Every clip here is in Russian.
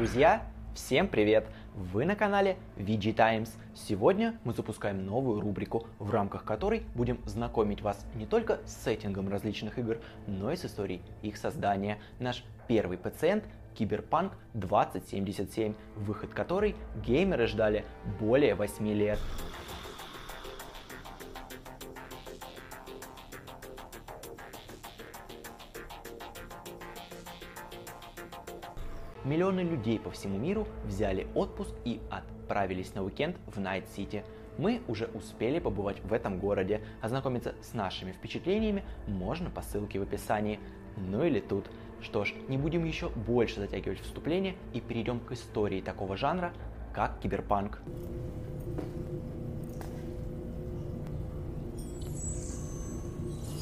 Друзья, всем привет! Вы на канале VG Times. Сегодня мы запускаем новую рубрику, в рамках которой будем знакомить вас не только с сеттингом различных игр, но и с историей их создания. Наш первый пациент Киберпанк 2077, выход которой геймеры ждали более 8 лет. Миллионы людей по всему миру взяли отпуск и отправились на уикенд в Night City. Мы уже успели побывать в этом городе, ознакомиться с нашими впечатлениями можно по ссылке в описании. Ну или тут. Что ж, не будем еще больше затягивать вступление и перейдем к истории такого жанра, как киберпанк.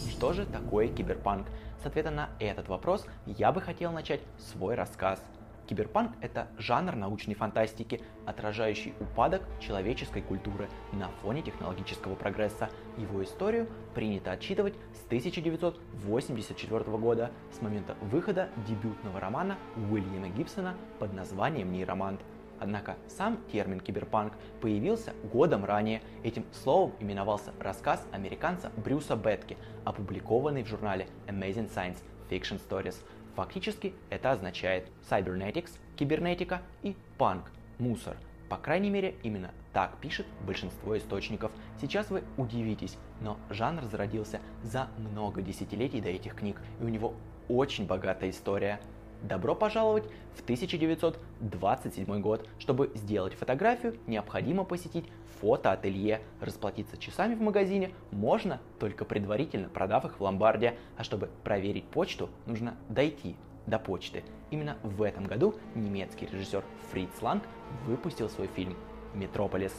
Что же такое киберпанк? С ответа на этот вопрос я бы хотел начать свой рассказ – Киберпанк — это жанр научной фантастики, отражающий упадок человеческой культуры на фоне технологического прогресса. Его историю принято отчитывать с 1984 года, с момента выхода дебютного романа Уильяма Гибсона под названием «Нейромант». Однако сам термин киберпанк появился годом ранее. Этим словом именовался рассказ американца Брюса Бетки, опубликованный в журнале Amazing Science Fiction Stories – Фактически это означает cybernetics, кибернетика и punk, мусор. По крайней мере, именно так пишет большинство источников. Сейчас вы удивитесь, но жанр зародился за много десятилетий до этих книг, и у него очень богатая история – Добро пожаловать в 1927 год. Чтобы сделать фотографию, необходимо посетить фотоателье. Расплатиться часами в магазине можно, только предварительно продав их в ломбарде. А чтобы проверить почту, нужно дойти до почты. Именно в этом году немецкий режиссер Фриц Ланг выпустил свой фильм «Метрополис».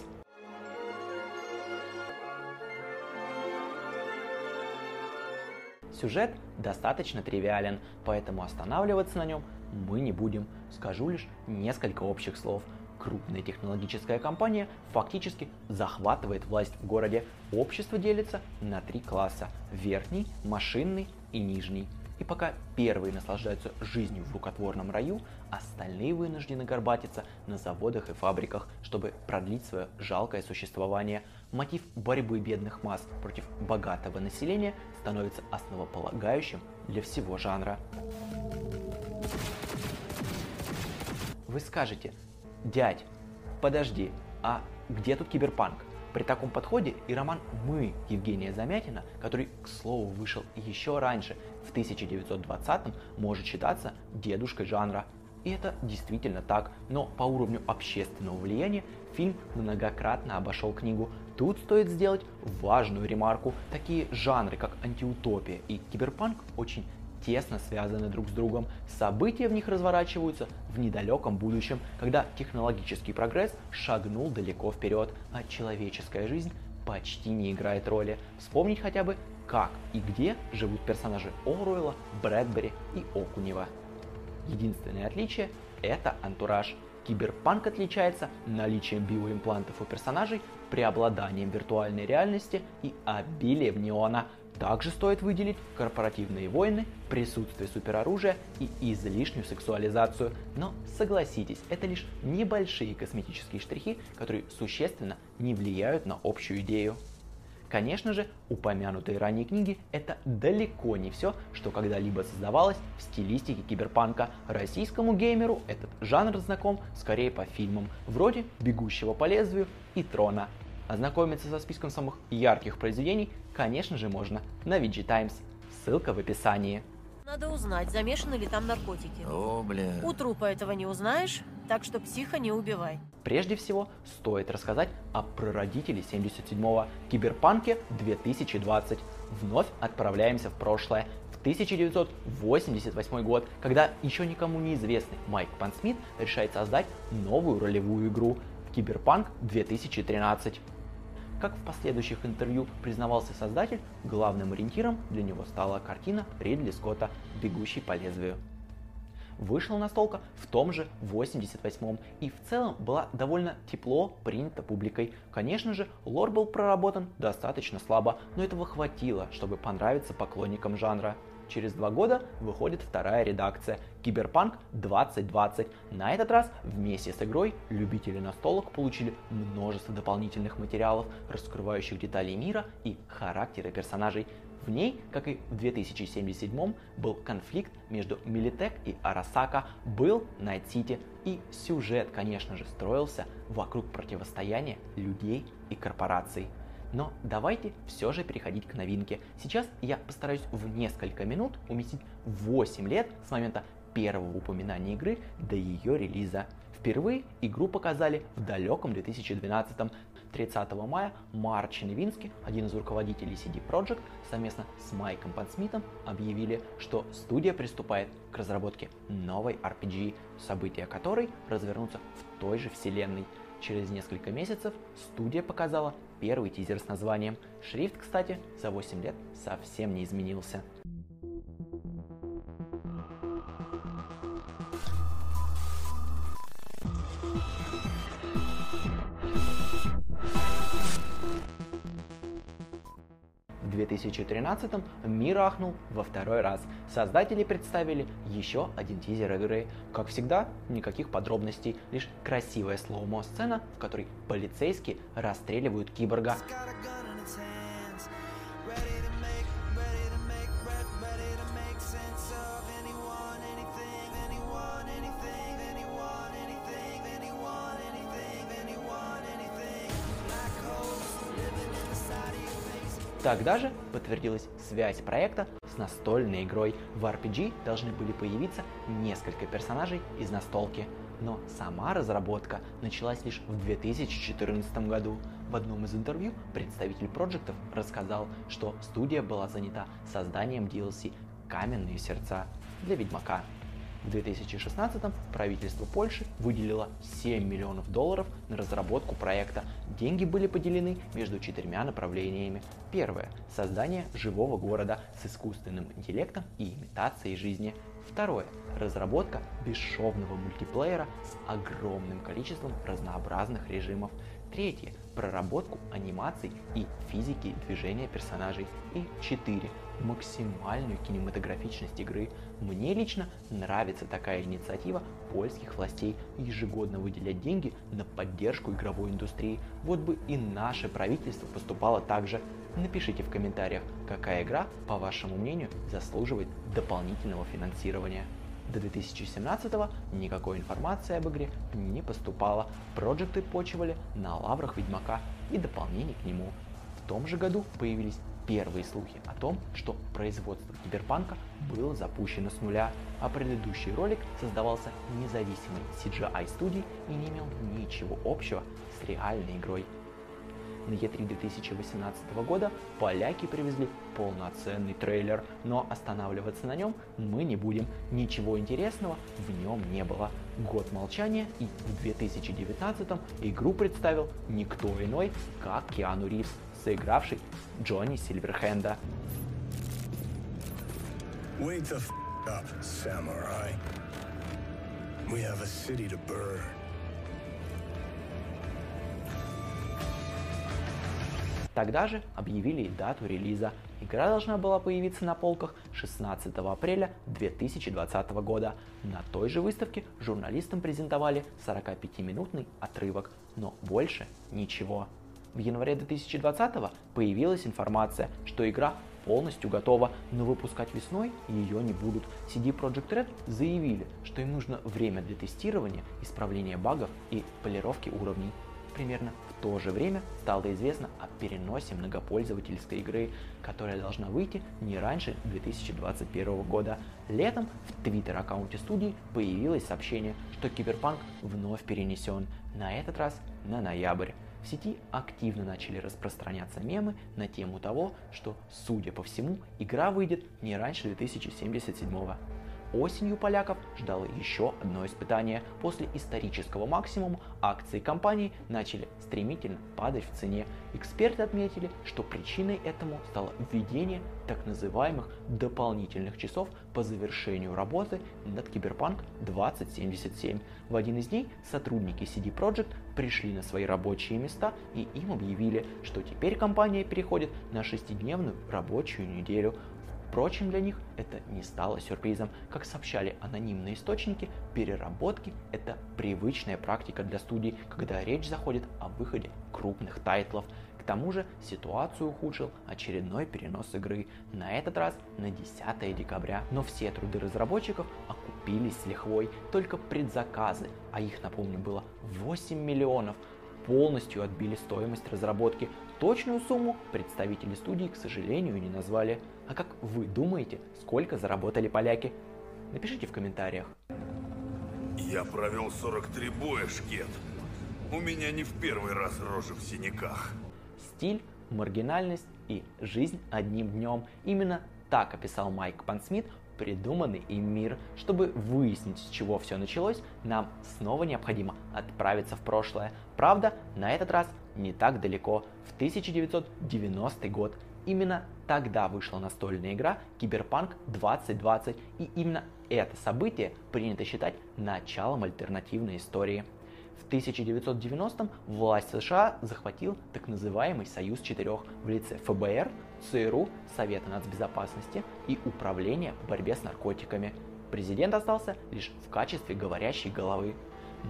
Сюжет достаточно тривиален, поэтому останавливаться на нем мы не будем. Скажу лишь несколько общих слов. Крупная технологическая компания фактически захватывает власть в городе. Общество делится на три класса – верхний, машинный и нижний. И пока первые наслаждаются жизнью в рукотворном раю, остальные вынуждены горбатиться на заводах и фабриках, чтобы продлить свое жалкое существование. Мотив борьбы бедных масс против богатого населения становится основополагающим для всего жанра. Вы скажете, дядь, подожди, а где тут киберпанк? При таком подходе и роман «Мы» Евгения Замятина, который, к слову, вышел еще раньше, в 1920-м, может считаться дедушкой жанра. И это действительно так, но по уровню общественного влияния фильм многократно обошел книгу. Тут стоит сделать важную ремарку. Такие жанры, как антиутопия и киберпанк, очень тесно связаны друг с другом. События в них разворачиваются в недалеком будущем, когда технологический прогресс шагнул далеко вперед, а человеческая жизнь почти не играет роли. Вспомнить хотя бы, как и где живут персонажи Оруэлла, Брэдбери и Окунева. Единственное отличие – это антураж. Киберпанк отличается наличием биоимплантов у персонажей, преобладанием виртуальной реальности и обилием неона – также стоит выделить корпоративные войны, присутствие супероружия и излишнюю сексуализацию. Но согласитесь, это лишь небольшие косметические штрихи, которые существенно не влияют на общую идею. Конечно же, упомянутые ранее книги – это далеко не все, что когда-либо создавалось в стилистике киберпанка. Российскому геймеру этот жанр знаком скорее по фильмам, вроде «Бегущего по лезвию» и «Трона». Ознакомиться со списком самых ярких произведений, конечно же, можно на VG Times. Ссылка в описании. Надо узнать, замешаны ли там наркотики. О, бля. У трупа этого не узнаешь, так что психа не убивай. Прежде всего, стоит рассказать о прародителе 77-го Киберпанке 2020. Вновь отправляемся в прошлое, в 1988 год, когда еще никому неизвестный Майк Пондсмит решает создать новую ролевую игру Киберпанк 2013. Как в последующих интервью признавался создатель, главным ориентиром для него стала картина Ридли Скотта «Бегущий по лезвию». Вышла настолка в том же 88-м и в целом была довольно тепло принята публикой. Конечно же, лор был проработан достаточно слабо, но этого хватило, чтобы понравиться поклонникам жанра. Через два года выходит вторая редакция Киберпанк 2020. На этот раз вместе с игрой любители настолок получили множество дополнительных материалов, раскрывающих детали мира и характеры персонажей. В ней, как и в 2077 был конфликт между Militech и Arasaka, был Найт-Сити, и сюжет, конечно же, строился вокруг противостояния людей и корпораций. Но давайте все же переходить к новинке. Сейчас я постараюсь в несколько минут уместить 8 лет с момента первого упоминания игры до ее релиза. Впервые игру показали в далеком 2012 -м. 30 мая Марч Невинский, один из руководителей CD Projekt, совместно с Майком Подсмитом объявили, что студия приступает к разработке новой RPG, события которой развернутся в той же вселенной. Через несколько месяцев студия показала первый тизер с названием. Шрифт, кстати, за 8 лет совсем не изменился. 2013 мир ахнул во второй раз. Создатели представили еще один тизер игры. Как всегда, никаких подробностей, лишь красивая слоумо сцена, в которой полицейские расстреливают киборга. Тогда же подтвердилась связь проекта с настольной игрой. В RPG должны были появиться несколько персонажей из настолки. Но сама разработка началась лишь в 2014 году. В одном из интервью представитель проектов рассказал, что студия была занята созданием DLC «Каменные сердца» для Ведьмака. В 2016 правительство Польши выделило 7 миллионов долларов на разработку проекта. Деньги были поделены между четырьмя направлениями. Первое – создание живого города с искусственным интеллектом и имитацией жизни. Второе – разработка бесшовного мультиплеера с огромным количеством разнообразных режимов. Третье – проработку анимаций и физики движения персонажей. И четыре максимальную кинематографичность игры. Мне лично нравится такая инициатива польских властей ежегодно выделять деньги на поддержку игровой индустрии. Вот бы и наше правительство поступало так же. Напишите в комментариях, какая игра, по вашему мнению, заслуживает дополнительного финансирования. До 2017 никакой информации об игре не поступало, проекты почивали на лаврах Ведьмака и дополнений к нему. В том же году появились первые слухи о том, что производство киберпанка было запущено с нуля, а предыдущий ролик создавался независимой CGI студией и не имел ничего общего с реальной игрой. На E3 2018 года поляки привезли полноценный трейлер, но останавливаться на нем мы не будем. Ничего интересного в нем не было. Год молчания и в 2019 игру представил никто иной, как Киану Ривз, сыгравший Джонни Сильверхенда. Wake the f up, samurai. We have a city to burn. Тогда же объявили и дату релиза. Игра должна была появиться на полках 16 апреля 2020 года. На той же выставке журналистам презентовали 45-минутный отрывок, но больше ничего. В январе 2020 появилась информация, что игра полностью готова, но выпускать весной ее не будут. CD Projekt Red заявили, что им нужно время для тестирования, исправления багов и полировки уровней. Примерно в то же время стало известно о переносе многопользовательской игры, которая должна выйти не раньше 2021 года. Летом в твиттер-аккаунте студии появилось сообщение, что Киберпанк вновь перенесен, на этот раз на ноябрь. В сети активно начали распространяться мемы на тему того, что, судя по всему, игра выйдет не раньше 2077 года. Осенью поляков ждало еще одно испытание. После исторического максимума акции компании начали стремительно падать в цене. Эксперты отметили, что причиной этому стало введение так называемых дополнительных часов по завершению работы над Киберпанк 2077. В один из дней сотрудники CD Projekt пришли на свои рабочие места и им объявили, что теперь компания переходит на шестидневную рабочую неделю. Впрочем, для них это не стало сюрпризом. Как сообщали анонимные источники, переработки – это привычная практика для студий, когда речь заходит о выходе крупных тайтлов. К тому же ситуацию ухудшил очередной перенос игры, на этот раз на 10 декабря. Но все труды разработчиков окупились с лихвой, только предзаказы, а их, напомню, было 8 миллионов, полностью отбили стоимость разработки. Точную сумму представители студии, к сожалению, не назвали. А как вы думаете, сколько заработали поляки? Напишите в комментариях. Я провел 43 боя, Шкет. У меня не в первый раз рожа в синяках. Стиль, маргинальность и жизнь одним днем. Именно так описал Майк Пансмит придуманный им мир. Чтобы выяснить, с чего все началось, нам снова необходимо отправиться в прошлое. Правда, на этот раз не так далеко, в 1990 год. Именно тогда вышла настольная игра Киберпанк 2020, и именно это событие принято считать началом альтернативной истории. В 1990-м власть США захватил так называемый Союз Четырех в лице ФБР, ЦРУ, Совета нацбезопасности и Управления по борьбе с наркотиками. Президент остался лишь в качестве говорящей головы.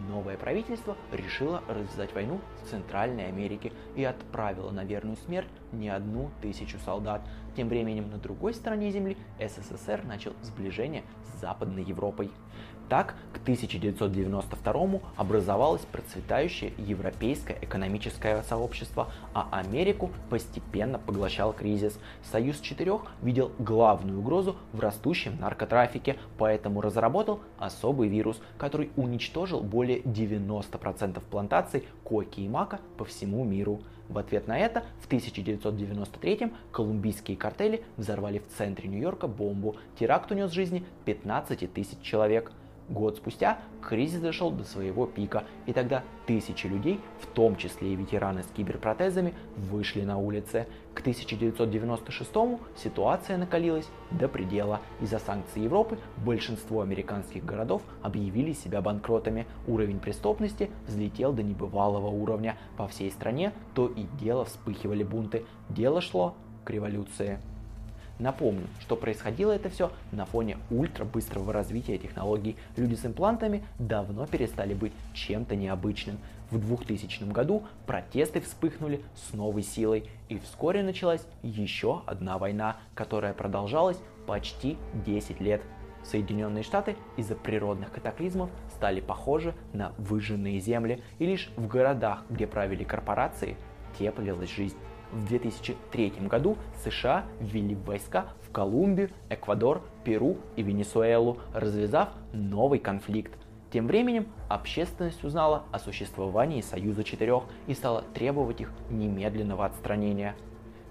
Новое правительство решило развязать войну в Центральной Америке и отправило на верную смерть не одну тысячу солдат. Тем временем на другой стороне земли СССР начал сближение с Западной Европой. Так, к 1992 образовалось процветающее европейское экономическое сообщество, а Америку постепенно поглощал кризис. Союз четырех видел главную угрозу в растущем наркотрафике, поэтому разработал особый вирус, который уничтожил более 90% плантаций коки и мака по всему миру. В ответ на это в 1993 колумбийские картели взорвали в центре Нью-Йорка бомбу. Теракт унес жизни 15 тысяч человек. Год спустя кризис дошел до своего пика, и тогда тысячи людей, в том числе и ветераны с киберпротезами, вышли на улицы. К 1996 ситуация накалилась до предела. Из-за санкций Европы большинство американских городов объявили себя банкротами. Уровень преступности взлетел до небывалого уровня. По всей стране то и дело вспыхивали бунты. Дело шло к революции. Напомню, что происходило это все на фоне ультра быстрого развития технологий. Люди с имплантами давно перестали быть чем-то необычным. В 2000 году протесты вспыхнули с новой силой, и вскоре началась еще одна война, которая продолжалась почти 10 лет. Соединенные Штаты из-за природных катаклизмов стали похожи на выжженные земли, и лишь в городах, где правили корпорации, теплилась жизнь. В 2003 году США ввели войска в Колумбию, Эквадор, Перу и Венесуэлу, развязав новый конфликт. Тем временем общественность узнала о существовании Союза Четырех и стала требовать их немедленного отстранения.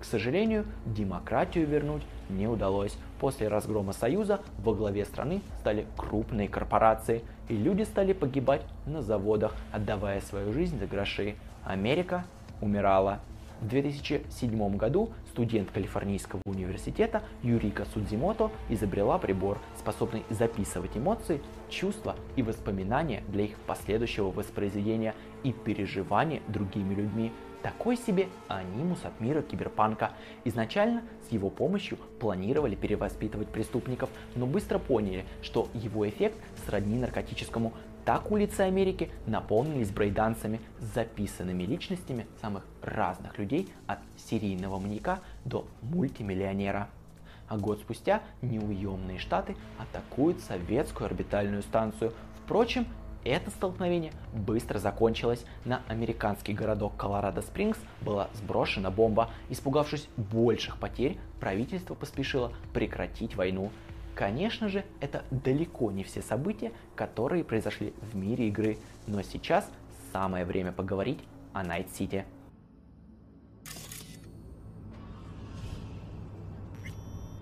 К сожалению, демократию вернуть не удалось. После разгрома Союза во главе страны стали крупные корпорации, и люди стали погибать на заводах, отдавая свою жизнь за гроши. Америка умирала. В 2007 году студент Калифорнийского университета Юрика Судзимото изобрела прибор, способный записывать эмоции, чувства и воспоминания для их последующего воспроизведения и переживания другими людьми. Такой себе анимус от мира киберпанка. Изначально с его помощью планировали перевоспитывать преступников, но быстро поняли, что его эффект сродни наркотическому, так улицы Америки наполнились брейдансами с записанными личностями самых разных людей от серийного маньяка до мультимиллионера. А год спустя неуемные штаты атакуют советскую орбитальную станцию. Впрочем, это столкновение быстро закончилось. На американский городок Колорадо-Спрингс была сброшена бомба. Испугавшись больших потерь, правительство поспешило прекратить войну. Конечно же, это далеко не все события, которые произошли в мире игры, но сейчас самое время поговорить о Night City.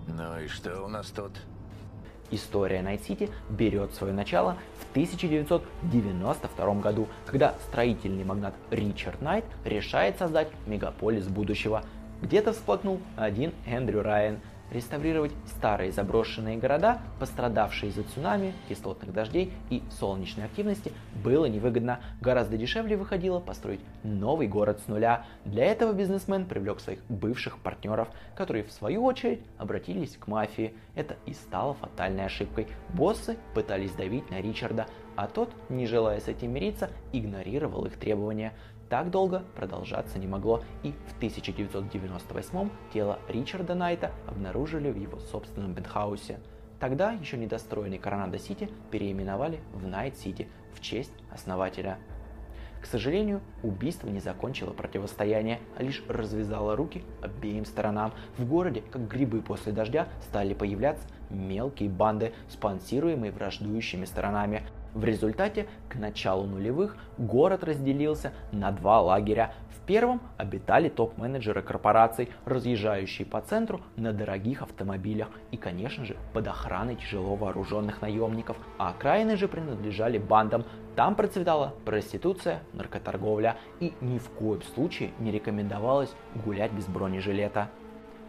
Ну и что у нас тут? История Night City берет свое начало в 1992 году, когда строительный магнат Ричард Найт решает создать мегаполис будущего. Где-то всплакнул один Эндрю Райан, Реставрировать старые заброшенные города, пострадавшие из-за цунами, кислотных дождей и солнечной активности, было невыгодно. Гораздо дешевле выходило построить новый город с нуля. Для этого бизнесмен привлек своих бывших партнеров, которые в свою очередь обратились к мафии. Это и стало фатальной ошибкой. Боссы пытались давить на Ричарда, а тот, не желая с этим мириться, игнорировал их требования. Так долго продолжаться не могло, и в 1998 тело Ричарда Найта обнаружили в его собственном пентхаусе. Тогда еще недостроенный Коронадо-Сити переименовали в Найт-Сити в честь основателя. К сожалению, убийство не закончило противостояние, а лишь развязало руки обеим сторонам. В городе, как грибы после дождя, стали появляться мелкие банды, спонсируемые враждующими сторонами. В результате к началу нулевых город разделился на два лагеря. В первом обитали топ-менеджеры корпораций, разъезжающие по центру на дорогих автомобилях и, конечно же, под охраной тяжело вооруженных наемников, а окраины же принадлежали бандам. Там процветала проституция, наркоторговля и ни в коем случае не рекомендовалось гулять без бронежилета.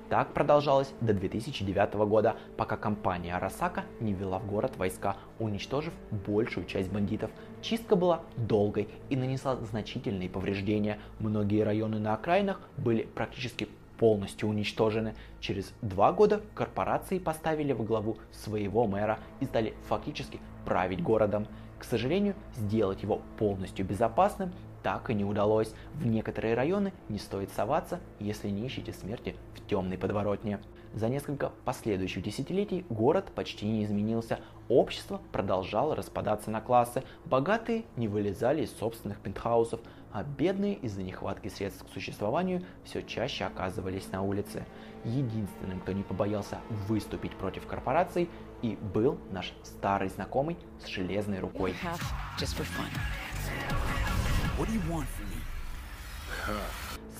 Так продолжалось до 2009 года, пока компания Арасака не ввела в город войска, уничтожив большую часть бандитов. Чистка была долгой и нанесла значительные повреждения. Многие районы на окраинах были практически полностью уничтожены. Через два года корпорации поставили во главу своего мэра и стали фактически править городом. К сожалению, сделать его полностью безопасным так и не удалось. В некоторые районы не стоит соваться, если не ищете смерти в темной подворотне. За несколько последующих десятилетий город почти не изменился, общество продолжало распадаться на классы, богатые не вылезали из собственных пентхаусов, а бедные из-за нехватки средств к существованию все чаще оказывались на улице. Единственным, кто не побоялся выступить против корпораций, и был наш старый знакомый с железной рукой.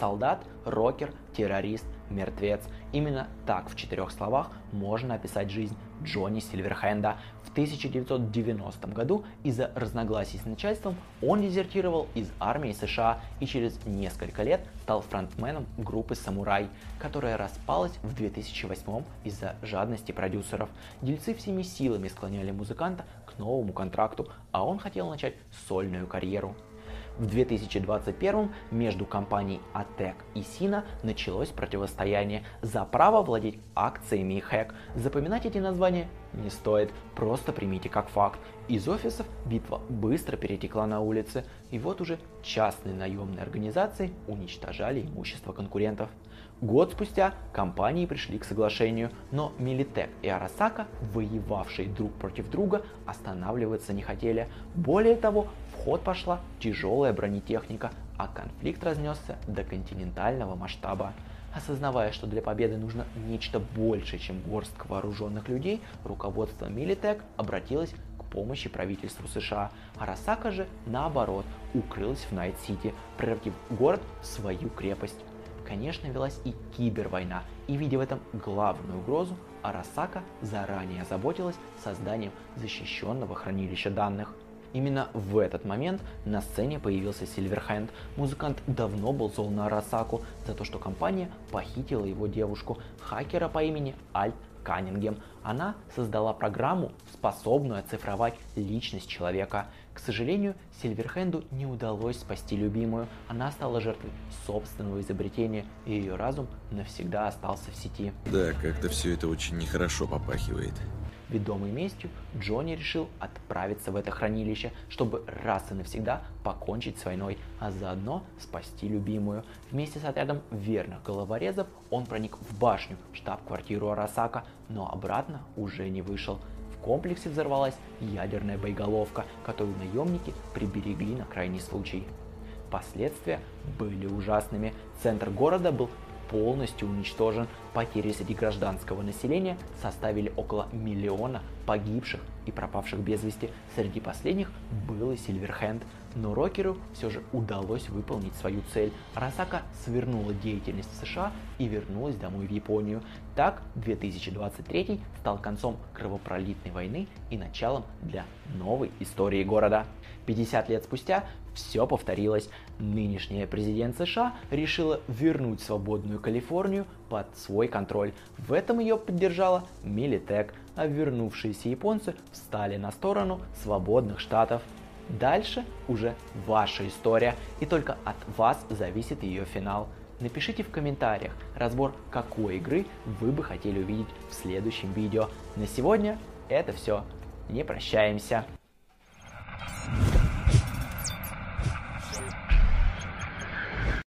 Солдат, рокер, террорист, мертвец. Именно так в четырех словах можно описать жизнь Джонни Сильверхенда. В 1990 году из-за разногласий с начальством он дезертировал из армии США и через несколько лет стал фронтменом группы «Самурай», которая распалась в 2008 из-за жадности продюсеров. Дельцы всеми силами склоняли музыканта к новому контракту, а он хотел начать сольную карьеру. В 2021 между компанией ATEC и Sina началось противостояние за право владеть акциями HEC. Запоминать эти названия не стоит, просто примите как факт. Из офисов битва быстро перетекла на улицы, и вот уже частные наемные организации уничтожали имущество конкурентов. Год спустя компании пришли к соглашению, но Милитек и Арасака, воевавшие друг против друга, останавливаться не хотели. Более того, ход пошла тяжелая бронетехника, а конфликт разнесся до континентального масштаба. Осознавая, что для победы нужно нечто большее, чем горстка вооруженных людей, руководство Militech обратилось к помощи правительству США. Arasaka же, наоборот, укрылась в Найт-Сити, превратив город в свою крепость конечно, велась и кибервойна, и видя в этом главную угрозу, Arasaka заранее озаботилась созданием защищенного хранилища данных. Именно в этот момент на сцене появился Сильверхенд. Музыкант давно был зол на Арасаку за то, что компания похитила его девушку, хакера по имени Альт Каннингем. Она создала программу, способную оцифровать личность человека. К сожалению, Сильверхенду не удалось спасти любимую. Она стала жертвой собственного изобретения, и ее разум навсегда остался в сети. Да, как-то все это очень нехорошо попахивает. Ведомый местью, Джонни решил отправиться в это хранилище, чтобы раз и навсегда покончить с войной, а заодно спасти любимую. Вместе с отрядом верных головорезов он проник в башню, штаб-квартиру Арасака, но обратно уже не вышел. В комплексе взорвалась ядерная боеголовка, которую наемники приберегли на крайний случай. Последствия были ужасными. Центр города был полностью уничтожен. Потери среди гражданского населения составили около миллиона погибших и пропавших без вести. Среди последних был и Сильверхенд. Но Рокеру все же удалось выполнить свою цель. Арасака свернула деятельность в США и вернулась домой в Японию. Так, 2023 стал концом кровопролитной войны и началом для новой истории города. 50 лет спустя все повторилось. Нынешняя президент США решила вернуть свободную Калифорнию под свой контроль. В этом ее поддержала Милитек, а вернувшиеся японцы встали на сторону свободных штатов. Дальше уже ваша история, и только от вас зависит ее финал. Напишите в комментариях разбор какой игры вы бы хотели увидеть в следующем видео. На сегодня это все. Не прощаемся.